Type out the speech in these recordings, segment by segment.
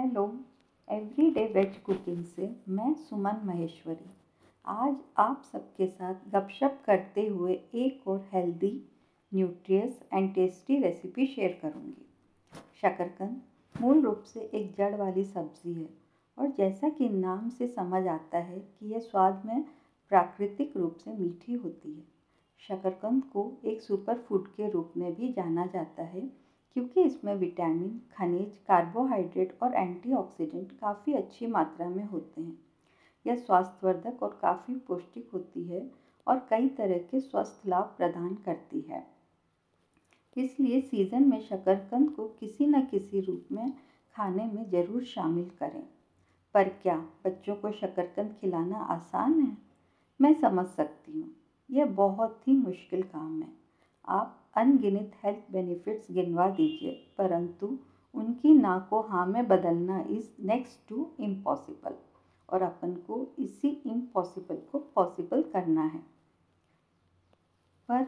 Hello everyday veg cooking से मैं सुमन महेश्वरी। आज आप सबके साथ गपशप करते हुए एक और healthy nutritious and tasty recipe share करूँगी। शकरकंद मूल रूप से एक जड़ वाली सब्ज़ी है और जैसा कि नाम से समझ आता है कि यह स्वाद में प्राकृतिक रूप से मीठी होती है। शकरकंद को एक सुपर फ़ूड के रूप में भी जाना जाता है क्योंकि इसमें विटामिन, खनिज, कार्बोहाइड्रेट और एंटीऑक्सीडेंट काफ़ी अच्छी मात्रा में होते हैं। यह स्वास्थ्यवर्धक और काफ़ी पौष्टिक होती है और कई तरह के स्वस्थ लाभ प्रदान करती है। इसलिए सीज़न में शकरकंद को किसी न किसी रूप में खाने में ज़रूर शामिल करें। पर क्या बच्चों को शकरकंद खिलाना आसान है? मैं समझ सकती हूँ। यह बहुत ही मुश्किल काम है। अनगिनत हेल्थ बेनिफिट्स गिनवा दीजिए, परंतु उनकी ना को हाँ में बदलना इज़ नेक्स्ट टू इम्पॉसिबल और अपन को इसी इम्पॉसिबल को पॉसिबल करना है। पर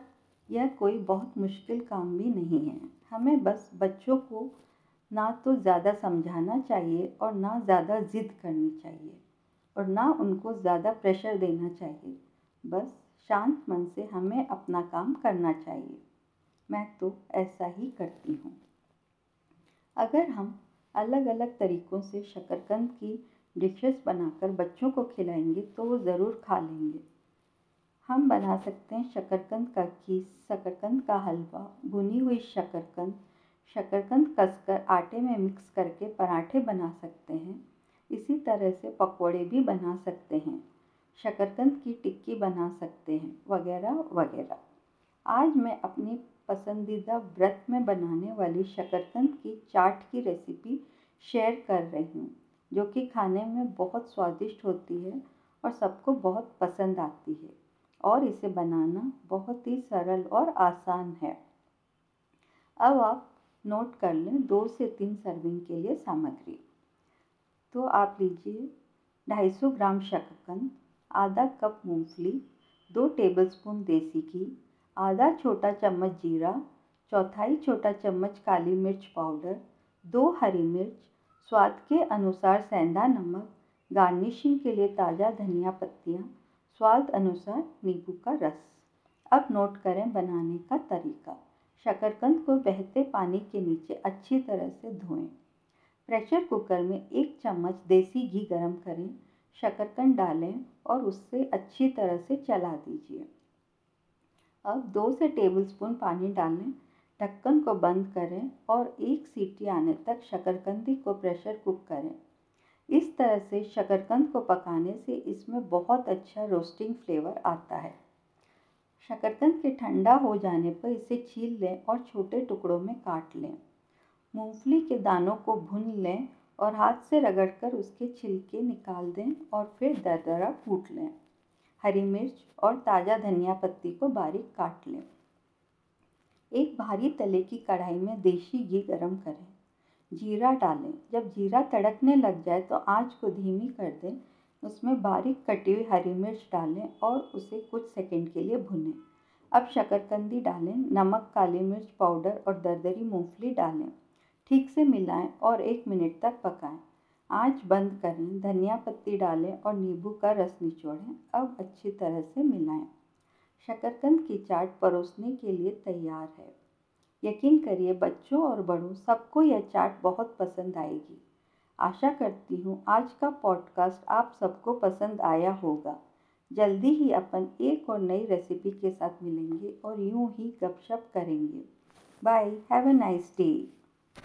यह कोई बहुत मुश्किल काम भी नहीं है। हमें बस बच्चों को ना तो ज़्यादा समझाना चाहिए और ना ज़्यादा ज़िद करनी चाहिए और ना उनको ज़्यादा प्रेशर देना चाहिए। बस शांत मन से हमें अपना काम करना चाहिए। मैं तो ऐसा ही करती हूँ। अगर हम अलग अलग तरीक़ों से शकरकंद की डिशेस बनाकर बच्चों को खिलाएँगे तो वो ज़रूर खा लेंगे। हम बना सकते हैं शकरकंद का खीस शकरकंद का हलवा, भुनी हुई शकरकंद शकरकंद कसकर आटे में मिक्स करके पराठे बना सकते हैं। इसी तरह से पकौड़े भी बना सकते हैं, शकरकंद की टिक्की बना सकते हैं, वगैरह वगैरह। आज मैं अपनी पसंदीदा व्रत में बनाने वाली शकरकंद की चाट की रेसिपी शेयर कर रही हूँ, जो कि खाने में बहुत स्वादिष्ट होती है और सबको बहुत पसंद आती है। और इसे बनाना बहुत ही सरल और आसान है। अब आप नोट कर लें दो से तीन सर्विंग के लिए सामग्री। तो आप लीजिए 250 ग्राम शकरकंद, आधा कप मूंगफली, दो टेबलस्पून देसी घी आधा छोटा चम्मच जीरा, चौथाई छोटा चम्मच काली मिर्च पाउडर, दो हरी मिर्च, स्वाद के अनुसार सेंधा नमक, गार्निशिंग के लिए ताज़ा धनिया पत्तियाँ, स्वाद अनुसार नींबू का रस। अब नोट करें बनाने का तरीका। शकरकंद को बहते पानी के नीचे अच्छी तरह से धोएँ। प्रेशर कुकर में एक चम्मच देसी घी गरम करें। शकरकंद डालें और उससे अच्छी तरह से चला दीजिए। अब दो से टेबलस्पून पानी डालें, ढक्कन को बंद करें और एक सीटी आने तक शकरकंदी को प्रेशर कुक करें। इस तरह से शकरकंद को पकाने से इसमें बहुत अच्छा रोस्टिंग फ्लेवर आता है। शकरकंद के ठंडा हो जाने पर इसे छील लें और छोटे टुकड़ों में काट लें। मूंगफली के दानों को भून लें और हाथ से रगड़कर उसके छिलके निकाल दें और फिर दरदरा कूट लें। हरी मिर्च और ताज़ा धनिया पत्ती को बारीक काट लें। एक भारी तले की कढ़ाई में देसी घी गरम करें। जीरा डालें। जब जीरा तड़कने लग जाए तो आँच को धीमी कर दें। उसमें बारीक कटी हुई हरी मिर्च डालें और उसे कुछ सेकंड के लिए भुनें। अब शकरकंदी डालें। नमक, काली मिर्च पाउडर और दरदरी मूंगफली डालें। ठीक से मिलाएँ और एक मिनट तक पकाएँ। आँच बंद करें, धनिया पत्ती डालें और नींबू का रस निचोड़ें, अब अच्छी तरह से मिलाएँ। शकरकंद की चाट परोसने के लिए तैयार है। यकीन करिए, बच्चों और बड़ों, सबको यह चाट बहुत पसंद आएगी। आशा करती हूँ, आज का पॉडकास्ट आप सबको पसंद आया होगा। जल्दी ही अपन एक और नई रेसिपी के साथ मिलेंगे और यूँ ही गपशप करेंगे। Bye, have a nice day.